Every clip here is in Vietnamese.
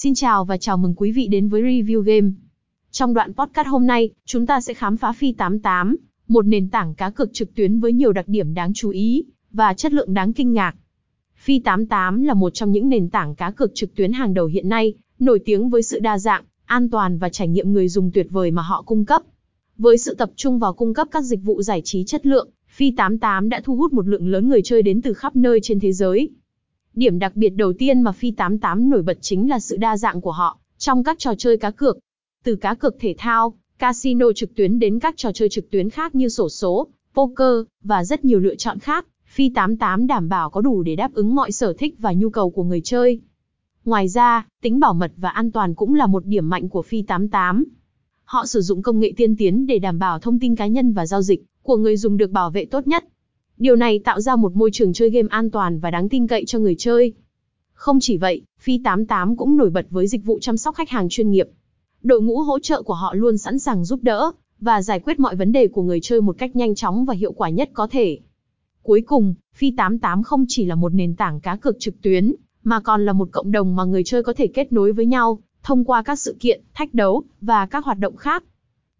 Xin chào và chào mừng quý vị đến với Review Game. Trong đoạn podcast hôm nay, chúng ta sẽ khám phá Phi 88, một nền tảng cá cược trực tuyến với nhiều đặc điểm đáng chú ý và chất lượng đáng kinh ngạc. Phi 88 là một trong những nền tảng cá cược trực tuyến hàng đầu hiện nay, nổi tiếng với sự đa dạng, an toàn và trải nghiệm người dùng tuyệt vời mà họ cung cấp. Với sự tập trung vào cung cấp các dịch vụ giải trí chất lượng, Phi 88 đã thu hút một lượng lớn người chơi đến từ khắp nơi trên thế giới. Điểm đặc biệt đầu tiên mà Phi 88 nổi bật chính là sự đa dạng của họ trong các trò chơi cá cược. Từ cá cược thể thao, casino trực tuyến đến các trò chơi trực tuyến khác như sổ số, poker và rất nhiều lựa chọn khác, Phi 88 đảm bảo có đủ để đáp ứng mọi sở thích và nhu cầu của người chơi. Ngoài ra, tính bảo mật và an toàn cũng là một điểm mạnh của Phi 88. Họ sử dụng công nghệ tiên tiến để đảm bảo thông tin cá nhân và giao dịch của người dùng được bảo vệ tốt nhất. Điều này tạo ra một môi trường chơi game an toàn và đáng tin cậy cho người chơi. Không chỉ vậy, Phi 88 cũng nổi bật với dịch vụ chăm sóc khách hàng chuyên nghiệp. Đội ngũ hỗ trợ của họ luôn sẵn sàng giúp đỡ và giải quyết mọi vấn đề của người chơi một cách nhanh chóng và hiệu quả nhất có thể. Cuối cùng, Phi 88 không chỉ là một nền tảng cá cược trực tuyến, mà còn là một cộng đồng mà người chơi có thể kết nối với nhau, thông qua các sự kiện, thách đấu, và các hoạt động khác.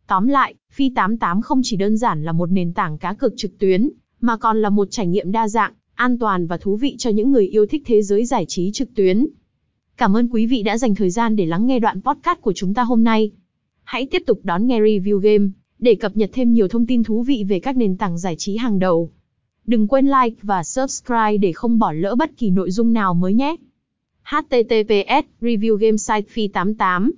Tóm lại, Phi 88 không chỉ đơn giản là một nền tảng cá cược trực tuyến, mà còn là một trải nghiệm đa dạng, an toàn và thú vị cho những người yêu thích thế giới giải trí trực tuyến. Cảm ơn quý vị đã dành thời gian để lắng nghe đoạn podcast của chúng ta hôm nay. Hãy tiếp tục đón nghe review game, để cập nhật thêm nhiều thông tin thú vị về các nền tảng giải trí hàng đầu. Đừng quên like và subscribe để không bỏ lỡ bất kỳ nội dung nào mới nhé. https review game site phi 88